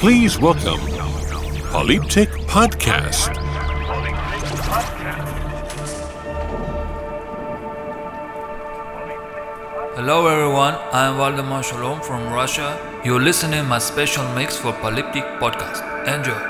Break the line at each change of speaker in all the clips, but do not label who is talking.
Please welcome Polyptych Podcast.
Hello everyone, I'm Valdemar Shalom from Russia. You're listening my special mix for Polyptych Podcast. Enjoy.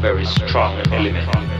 Very strong element.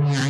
Mary.